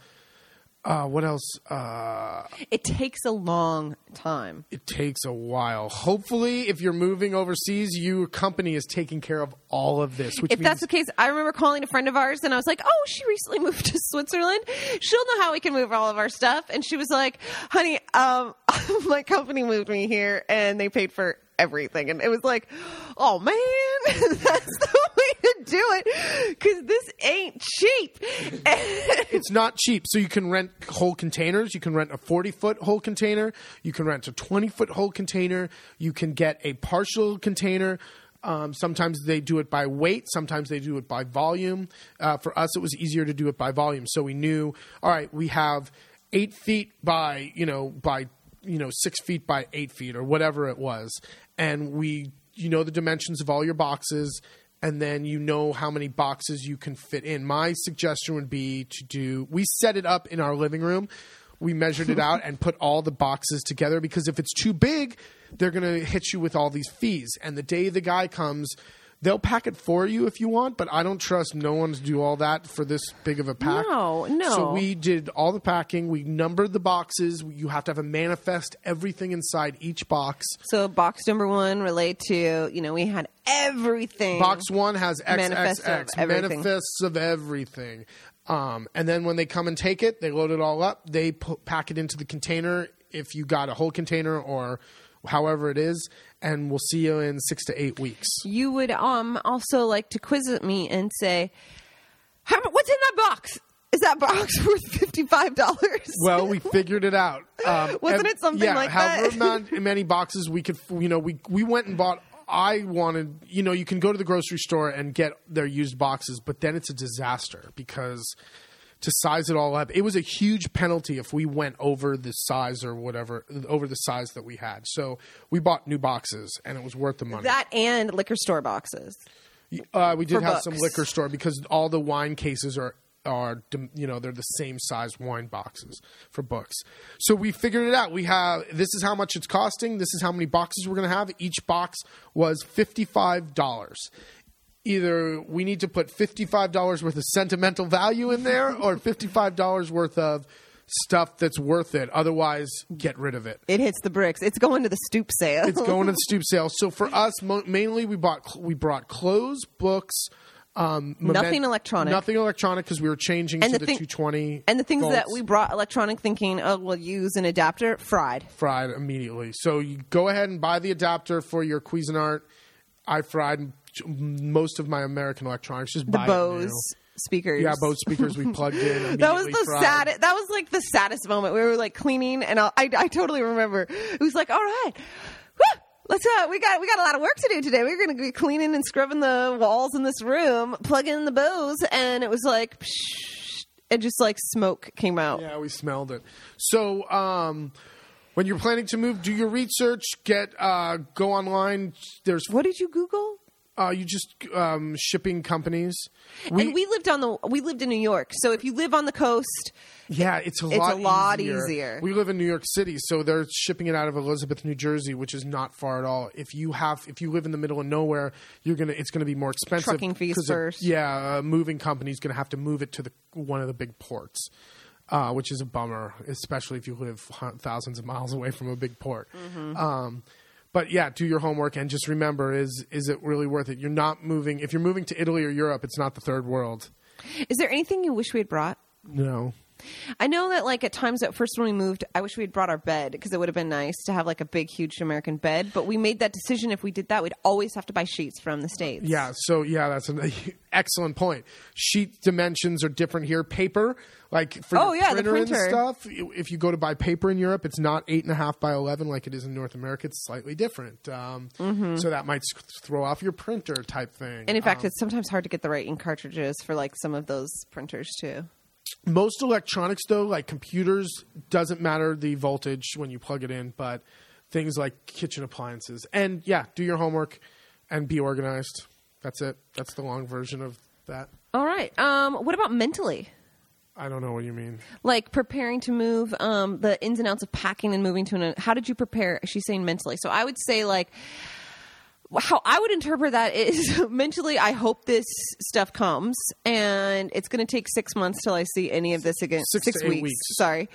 uh, what else? Uh, It takes a long time. it takes a while. Hopefully, if you're moving overseas, your company is taking care of all of this. Which If means that's the case, I remember calling a friend of ours and I was like, "Oh, she recently moved to Switzerland. She'll know how we can move all of our stuff." And she was like, "Honey, um, my company moved me here and they paid for everything." And it was like, "Oh man, that's the way to do it because this ain't cheap." it's not cheap. So you can rent whole containers. You can rent a 40 foot whole container. You can rent a 20 foot whole container. You can get a partial container. Um, sometimes they do it by weight. Sometimes they do it by volume. Uh, for us, it was easier to do it by volume. So we knew, all right, we have eight feet by, you know, by, you know, six feet by eight feet or whatever it was. And we, you know, the dimensions of all your boxes and then you know how many boxes you can fit in. My suggestion would be to do we set it up in our living room. We measured it out and put all the boxes together because if it's too big, they're going to hit you with all these fees. And the day the guy comes, they'll pack it for you if you want, but I don't trust no one to do all that for this big of a pack. No, no. So we did all the packing. We numbered the boxes. You have to have a manifest everything inside each box. so box number one relate to you know we had everything. Box one has Manifest of XXX everything. manifests of everything. Um, and then when they come and take it, they load it all up. They put, pack it into the container if you got a whole container or however it is. And we'll see you in six to eight weeks. you would um also like to quiz at me and say, How, "What's in that box? Is that box worth fifty five dollars?" Well, we figured it out. Um, Wasn't ev- it something yeah, like however that? amount- many boxes we could, you know, we we went and bought. I wanted, you know, you can go to the grocery store and get their used boxes, but then it's a disaster because to size it all up, it was a huge penalty if we went over the size or whatever, over the size that we had. So we bought new boxes, and it was worth the money. that and liquor store boxes. Uh, we did have some liquor store because all the wine cases are are you know they're the same size wine boxes for books. So we figured it out. We have this is how much it's costing. This is how many boxes we're going to have. Each box was fifty five dollars. Either we need to put fifty five dollars worth of sentimental value in there, or fifty five dollars worth of stuff that's worth it. Otherwise, get rid of it. It hits the bricks. It's going to the stoop sale. It's going to the stoop sale. So for us, mo- mainly we bought we brought clothes, books, um, Nothing electronic. nothing electronic because we were changing And to the the, 220 and the things that we brought electronic thinking, oh, we'll use an adapter, fried. fried immediately. So you go ahead and buy the adapter for your Cuisinart. I fried most of my American electronics. Just The buy Bose speakers. Yeah, Bose speakers we plugged in. That was the saddest. That was like the saddest moment. We were like cleaning, and I, I, I totally remember. It was like, all right, Let's uh, we got we got a lot of work to do today. We're going to be cleaning and scrubbing the walls in this room, plugging in the Bose, and it was like, psh, it just like smoke came out. Yeah, we smelled it. So, um, when you're planning to move, do your research. Get uh, go online. There's What did you Google? Uh, you just um, shipping companies. and we lived on the we lived in New York, so if you live on the coast, Yeah, it's a It's lot. a lot easier. easier. We live in New York City, so they're shipping it out of Elizabeth, New Jersey, which is not far at all. If you have, if you live in the middle of nowhere, you're gonna, it's gonna be more expensive. Trucking fees 'cause of- first. yeah, a moving company's gonna have to move it to the one of the big ports, uh, which is a bummer, especially if you live thousands of miles away from a big port. Mm-hmm. Um, but yeah, do your homework and just remember: is is it really worth it? You're not moving. If you're moving to Italy or Europe, it's not the third world. is there anything you wish we had brought? No. I know that like at times at first when we moved, I wish we had brought our bed because it would have been nice to have like a big, huge American bed. But we made that decision. If we did that, we'd always have to buy sheets from the states. Yeah, so yeah, that's an excellent point. Sheet dimensions are different here. Paper, like for Oh, yeah, the printer and stuff. If you go to buy paper in Europe, it's not eight and a half by eleven like it is in North America. It's slightly different. Um, So that might throw off your printer type thing. Mm-hmm. And in fact, Um, it's sometimes hard to get the right ink cartridges for like some of those printers too. Most electronics though, like computers, doesn't matter the voltage when you plug it in, but things like kitchen appliances. And yeah, do your homework and be organized. That's it. That's the long version of that. All right. Um, what about mentally? I don't know what you mean. Like preparing to move, um, the ins and outs of packing and moving to an. How did you prepare? She's saying mentally. So I would say like. How I would interpret that is mentally, I hope this stuff comes, and it's going to take six months till I see any of this again. Six to eight weeks. sorry.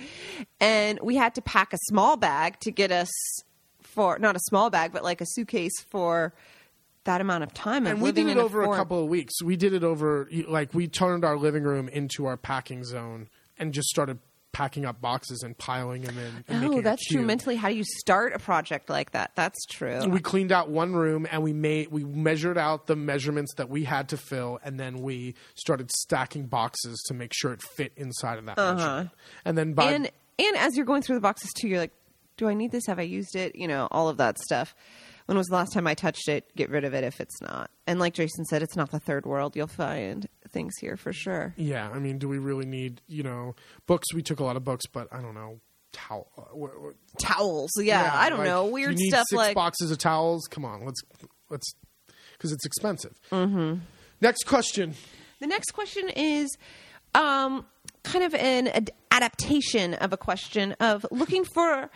And we had to pack a small bag to get us for not a small bag, but like a suitcase for that amount of time. and we did it over a foreign- couple of weeks. We did it over like we turned our living room into our packing zone and just started packing up boxes and piling them in. And making Oh, that's true. Mentally, how do you start a project like that? That's true. We cleaned out one room and we made we measured out the measurements that we had to fill, and then we started stacking boxes to make sure it fit inside of that Uh measurement. And then by Uh-huh. and and as you're going through the boxes too, you're like, do I need this? Have I used it? You know, all of that stuff. When was the last time I touched it? Get rid of it if it's not. And like Jason said, it's not the third world. You'll find things here for sure. yeah, I mean, do we really need you know books? We took a lot of books, but I don't know. Towel. uh, what- what- Towels, yeah, I don't like, know, weird you need stuff six like boxes of towels. Come on, let's let's because it's expensive. Mm-hmm. Next question. The next question is um, kind of an ad- adaptation of a question of looking for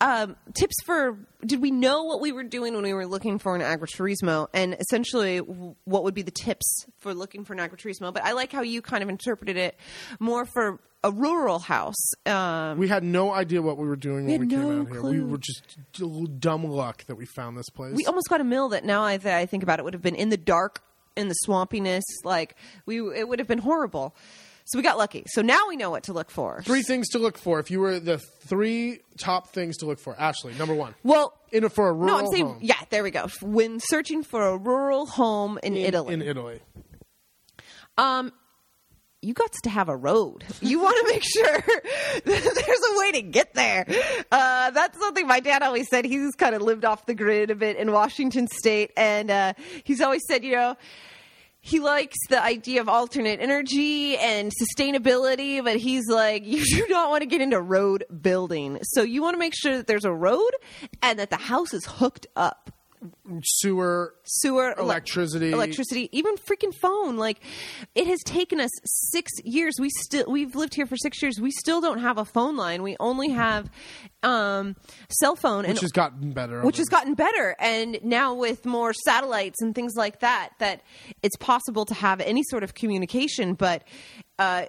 um, tips for. Did we know what we were doing when we were looking for an agriturismo, and essentially what would be the tips for looking for an agriturismo? But I like how you kind of interpreted it more for a rural house. Um, We had no idea what we were doing when we came no out here. We were just d- dumb luck that we found this place. we almost got a mill that now I, that I think about it would have been in the dark, in the swampiness. Like we, it would have been horrible. So we got lucky. So now we know what to look for. Three things to look for. If you were the three top things to look for, Ashley, number one, Well, in a, for a rural no, I'm saying home yeah. There we go. When searching for a rural home in, in Italy, In Italy, um, you got to have a road. You want to make sure there's a way to get there. Uh, that's something my dad always said. He's kind of lived off the grid a bit in Washington State, and uh, he's always said, you know. He likes the idea of alternate energy and sustainability, but he's like, you do not want to get into road building. So you want to make sure that there's a road and that the house is hooked up sewer, sewer, Electricity. electricity, even freaking phone. Like it has taken us six years. We still we've lived here for six years. We still don't have a phone line. We only have um, cell phone, and which has gotten better. which has gotten better. And now with more satellites and things like that, that it's possible to have any sort of communication, but. Uh,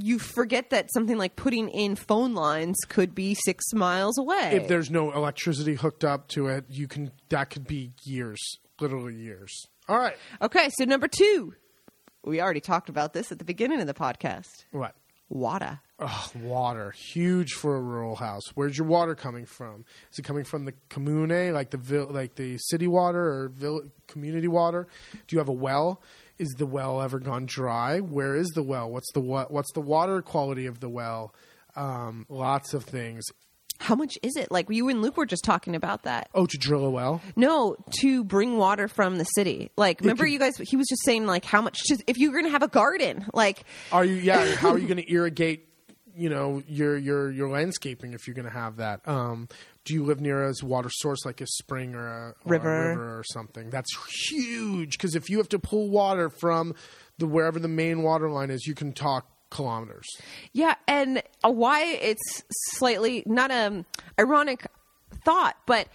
you forget that something like putting in phone lines could be six miles away. if there's no electricity hooked up to it, you can that could be years, literally years. All right, Okay, so number two, we already talked about this at the beginning of the podcast. what? Water. Oh, water, huge for a rural house. Where's your water coming from? Is it coming from the comune, like the like the city water or community water? Do you have a well? Is the well ever gone dry? Where is the well? What's the wa- what's the water quality of the well? Um, lots of things. How much is it? Like you and Luke were just talking about that. Oh, to drill a well. No, to bring water from the city. Like, remember could- you guys? He was just saying like how much to, if you're going to have a garden. Like, Are you? Yeah. how are you going to irrigate? You know your your your landscaping if you're going to have that. Um, do you live near a water source like a spring or a, or a River. river or something? That's huge because if you have to pull water from the wherever the main water line is, you can talk kilometers. yeah, and why it's slightly not a ironic thought, but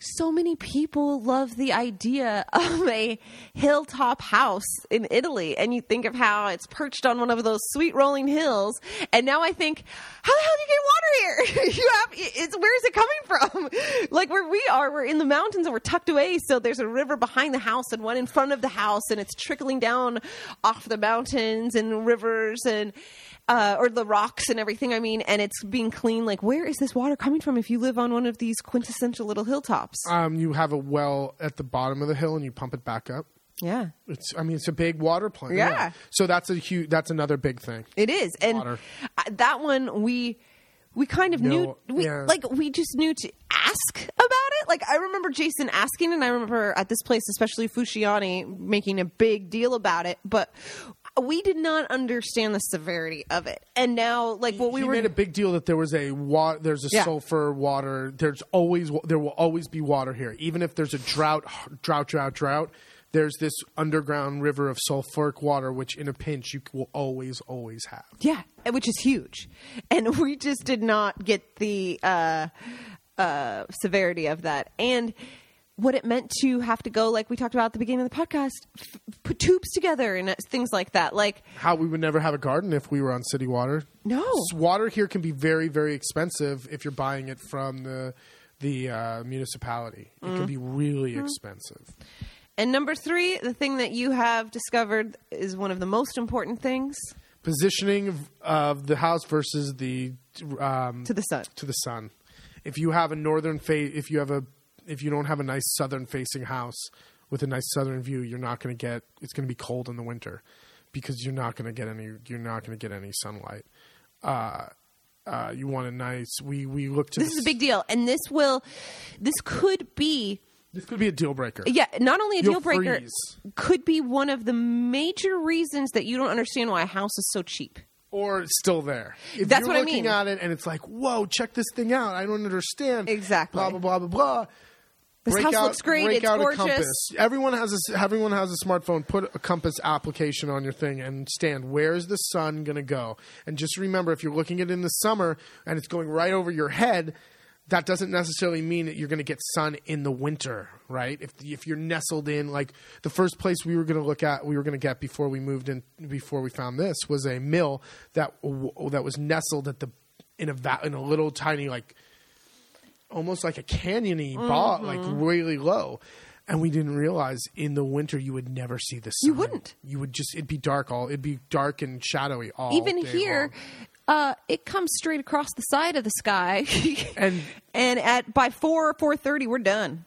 so many people love the idea of a hilltop house in Italy, and you think of how it's perched on one of those sweet rolling hills, and now I think, how the hell do you get water here? you have it's where is it coming from? like where we are, we're in the mountains and we're tucked away, so there's a river behind the house and one in front of the house, and it's trickling down off the mountains and rivers and. Uh, or the rocks and everything. I mean, and it's being clean. Like, where is this water coming from? If you live on one of these quintessential little hilltops, Um, you have a well at the bottom of the hill and you pump it back up. yeah, It's I mean it's a big water plant. Yeah. So that's a huge that's another big thing. It is, and Water. that one we we kind of knew we yeah. like we just knew to ask about it. Like I remember Jason asking, and I remember at this place, especially Fusciani, making a big deal about it, but. We did not understand the severity of it, and now, like what we he were, made a big deal that there was a wa- there's a Yeah. sulfur water. There's always there will always be water here, even if there's a drought, drought, drought, drought. There's this underground river of sulfuric water, which in a pinch you will always, always have. Yeah, which is huge, and we just did not get the uh, uh, severity of that and what it meant to have to go, like we talked about at the beginning of the podcast, f- put tubes together and things like that. Like, How we would never have a garden if we were on city water. no, Water here can be very, very expensive if you're buying it from the the uh, municipality. It can be really expensive. and number three, the thing that you have discovered is one of the most important things Positioning of, of the house versus the um, to the sun. to the sun. If you have a northern face, if you have a, if you don't have a nice southern facing house with a nice southern view, you're not going to get. It's going to be cold in the winter because you're not going to get any. You're not going to get any sunlight. Uh, uh, you want a nice. We we look to. This the is a big deal, and this will, this could be This could be a deal breaker. Yeah, not only a You'll deal breaker, freeze. could be one of the major reasons that you don't understand why a house is so cheap. Or still there. If That's you're what I looking mean. at it and it's like, whoa, check this thing out. I don't understand. Exactly. Blah blah blah blah blah. This break house out, looks great, Break it's out gorgeous. a compass. Everyone has a everyone has a smartphone. Put a compass application on your thing and stand. Where's the sun gonna go? And just remember, if you're looking at it in the summer and it's going right over your head, that doesn't necessarily mean that you're gonna get sun in the winter, right? If if you're nestled in, like the first place we were gonna look at, we were gonna get before we moved in, before we found this was a mill that that was nestled at the in a in a little tiny like almost like a canyony ball, like Mm-hmm. really low. And we didn't realize in the winter you would never see the sun. You wouldn't. You would just it'd be dark all it'd be dark and shadowy all Even here, uh, it comes straight across the side of the sky, And and at by four or four thirty, we're done.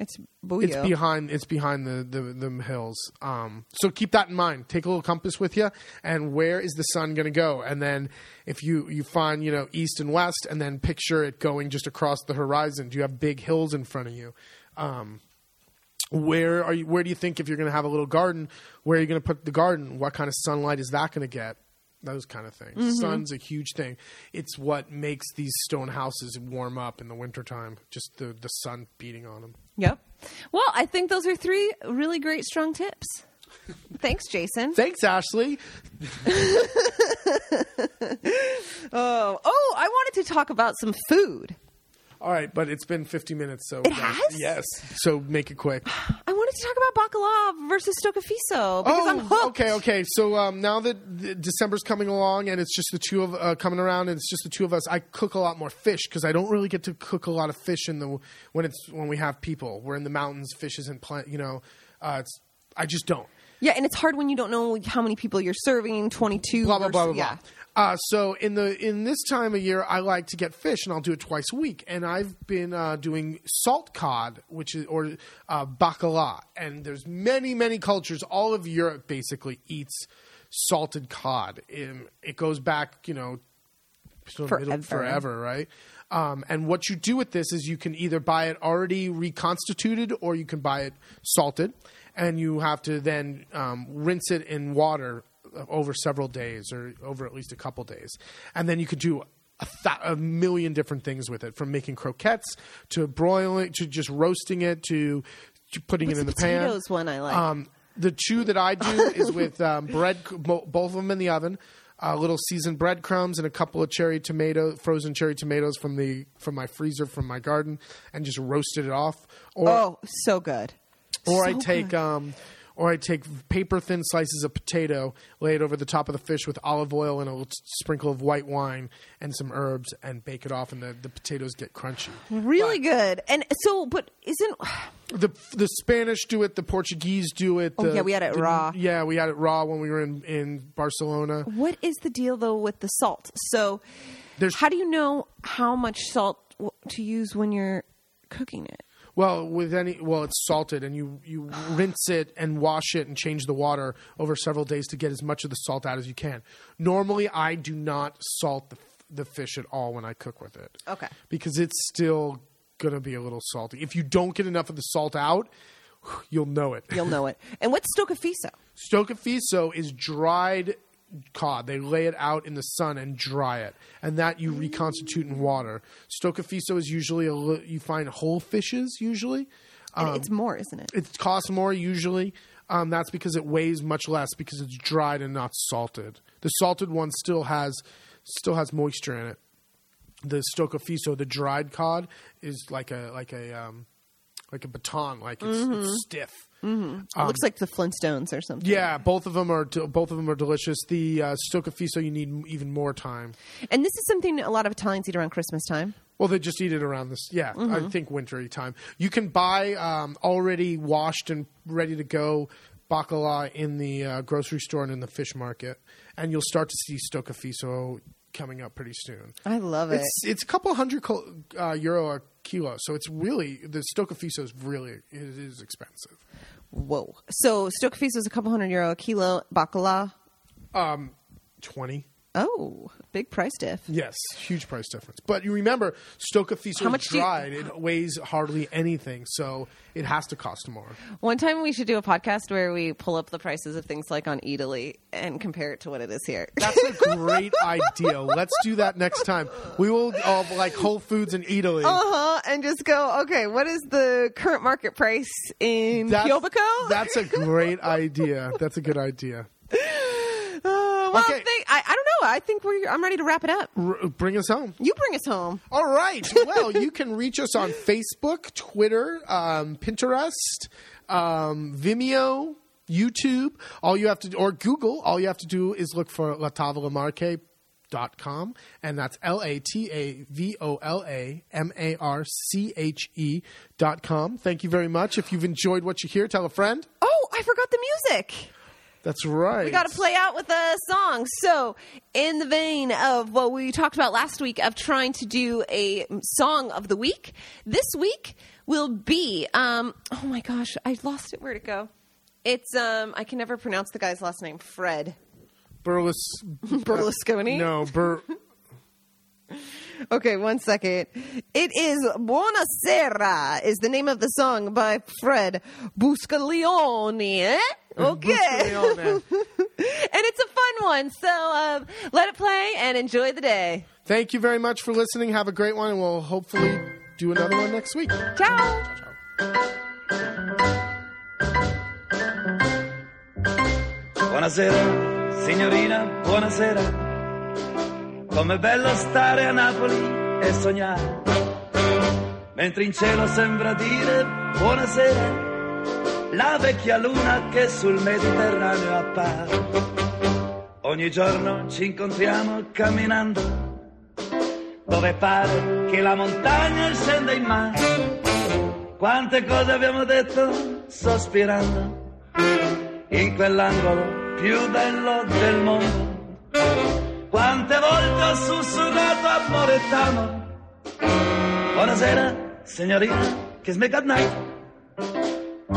It's booyah. it's behind it's behind the, the, the hills. Um, so keep that in mind. Take a little compass with you, and where is the sun going to go? And then if you you find you know east and west, and then picture it going just across the horizon. Do you have big hills in front of you? Um, where are you? Where do you think if you're going to have a little garden, where are you going to put the garden? What kind of sunlight is that going to get? Those kind of things. Mm-hmm. Sun's a huge thing. It's what makes these stone houses warm up in the wintertime. Just the the sun beating on them. Yep. Well, I think those are three really great strong tips. Thanks, Jason. Thanks, Ashley. Oh, oh, I wanted to talk about some food. All right, but it's been 50 minutes, so It has? yes. So make it quick. I wanted to talk about bacala versus stocafiso because I'm hooked. Oh, okay, okay. So um, now that December's coming along and it's just the two of uh, coming around and it's just the two of us, I cook a lot more fish because I don't really get to cook a lot of fish in the when it's when we have people. We're in the mountains, fish isn't plant. You know, uh, it's I just don't. Yeah, and it's hard when you don't know how many people you're serving. Twenty-two. blah blah blah versus- blah yeah. Uh, so in the in this time of year, I like to get fish, and I'll do it twice a week. And I've been uh, doing salt cod, which is or uh, bacala. And there's many many cultures. All of Europe basically eats salted cod. Um, it goes back, you know, sort of middle- Forever. forever, right? Um, and what you do with this is you can either buy it already reconstituted or you can buy it salted, and you have to then um, rinse it in water over several days or over at least a couple days, and then you could do a, th- a million different things with it, from making croquettes to broiling to just roasting it to, to putting What's it in the the, pan. potatoes one I like? Um, the two that I do is with um, bread, both of them in the oven, a little seasoned breadcrumbs, and a couple of cherry tomato, frozen cherry tomatoes from the from my freezer from my garden, and just roasted it off. Or oh, so good. Or I take um, or I take paper thin slices of potato, lay it over the top of the fish with olive oil and a little sprinkle of white wine and some herbs, and bake it off, and the, the potatoes get crunchy. really good. And so, but isn't The the Spanish do it, the Portuguese do it. Oh, yeah, we had it the- raw. Yeah, we had it raw when we were in in Barcelona. what is the deal though with the salt? So, There's- how do you know how much salt to use when you're cooking it? Well, with any well, it's salted, and you you rinse it and wash it and change the water over several days to get as much of the salt out as you can. Normally, I do not salt the the fish at all when I cook with it. Okay. because it's still gonna be a little salty. If you don't get enough of the salt out, you'll know it. You'll know it. And what's stocafiso? Stocafiso is dried cod. They lay it out in the sun and dry it, and that you reconstitute in water. Stocafiso is usually a li- you find whole fishes usually. And it's more, isn't it? It costs more usually. Um, that's because it weighs much less because it's dried and not salted. The salted one still has still has moisture in it. The stocafiso, the dried cod, is like a like a um, like a baton, like it's, it's stiff. It looks like the Flintstones or something. Yeah, both of them are both of them are delicious. The uh, stocafiso, you need even more time. And this is something a lot of Italians eat around Christmas time. Well, they just eat it around this. Yeah, Mm-hmm. I think wintry time. You can buy um, already washed and ready to go bacala in the uh, grocery store and in the fish market, and you'll start to see stocafiso coming up pretty soon. I love it. It's it's a couple hundred uh, euro a kilo, so it's really the stocafiso is really it is expensive. Whoa. So stocafiso was a couple hundred euro a kilo. Bacala. Um, twenty. Oh, big price diff. Yes, huge price difference. But you remember, stocafiso How is do you- dried. it weighs hardly anything, so it has to cost more. One time we should do a podcast where we pull up the prices of things like on Italy and compare it to what it is here. That's a great idea. Let's do that next time. We will uh, like Whole Foods in Italy. Uh huh. And just go, okay, what is the current market price in That's, Piobico? that's a great idea. That's a good idea. Uh, well, Okay. think, I, I don't. I think we're, I'm ready to wrap it up. R- bring us home. You bring us home. All right. Well, you can reach us on Facebook, Twitter, um, Pinterest, um, Vimeo, YouTube. All you have to or Google. All you have to do is look for La Tavola Marche. Dot com and that's L A T A V O L A M A R C H E dot com. Thank you very much. If you've enjoyed what you hear, tell a friend. Oh, I forgot the music. That's right. We got to play out with a song. So, in the vein of what we talked about last week of trying to do a song of the week, this week will be um oh my gosh, I lost it. Where'd it go? It's um I can never pronounce the guy's last name. Fred Burles. Berlusconi. No, Bur. Okay, one second. It is Buonasera is the name of the song by Fred Buscaglione. Eh? Okay. Buscaglione. and it's a fun one. So um, let it play and enjoy the day. Thank you very much for listening. Have a great one, and we'll hopefully do another one next week. Ciao. Buonasera, signorina, buonasera. Com'è bello stare a Napoli e sognare. Mentre in cielo sembra dire buonasera. La vecchia luna che sul Mediterraneo appare. Ogni giorno ci incontriamo camminando. Dove pare che la montagna scenda in mare. Quante cose abbiamo detto sospirando in quell'angolo più bello del mondo. Quante volte ho sussurrato amore t'amo. Buonasera, signorina, kiss me good night.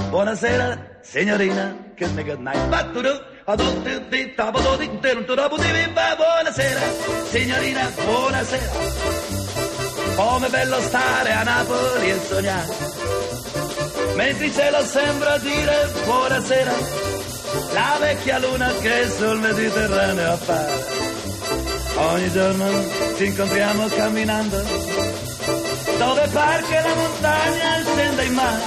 Buonasera, signorina, kiss me good night. Battudu, adutti, di, tabodo, di, terum, turabu, di, viva. Buonasera, signorina, buonasera. Come bello stare a Napoli e sognare. Mentre il cielo sembra dire buonasera, la vecchia luna che sul Mediterraneo appare. Ogni giorno ci incontriamo camminando, dove par che la montagna scende in mare.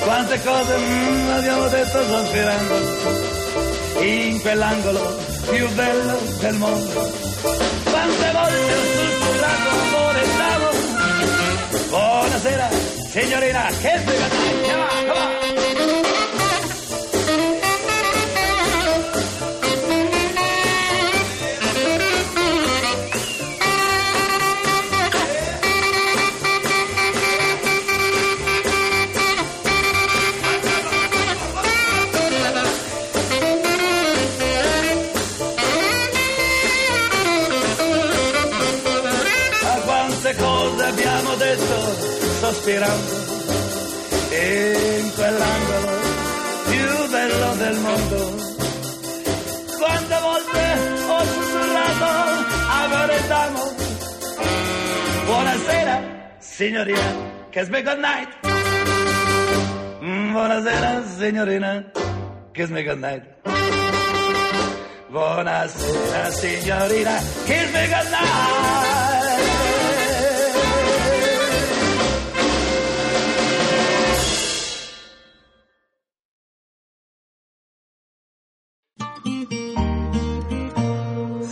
Quante cose mm, abbiamo detto sospirando, in quell'angolo più bello del mondo. Quante volte ho sussurrato amore stavo. Buonasera, signorina, che sbrigata, sospirando quell'angolo più bello del mondo. Quante volte ho sussurrato amore d'amo. Buonasera, signorina, kiss me good night. Mm, Buonasera, signorina, kiss me good night. Buonasera signorina, kiss me good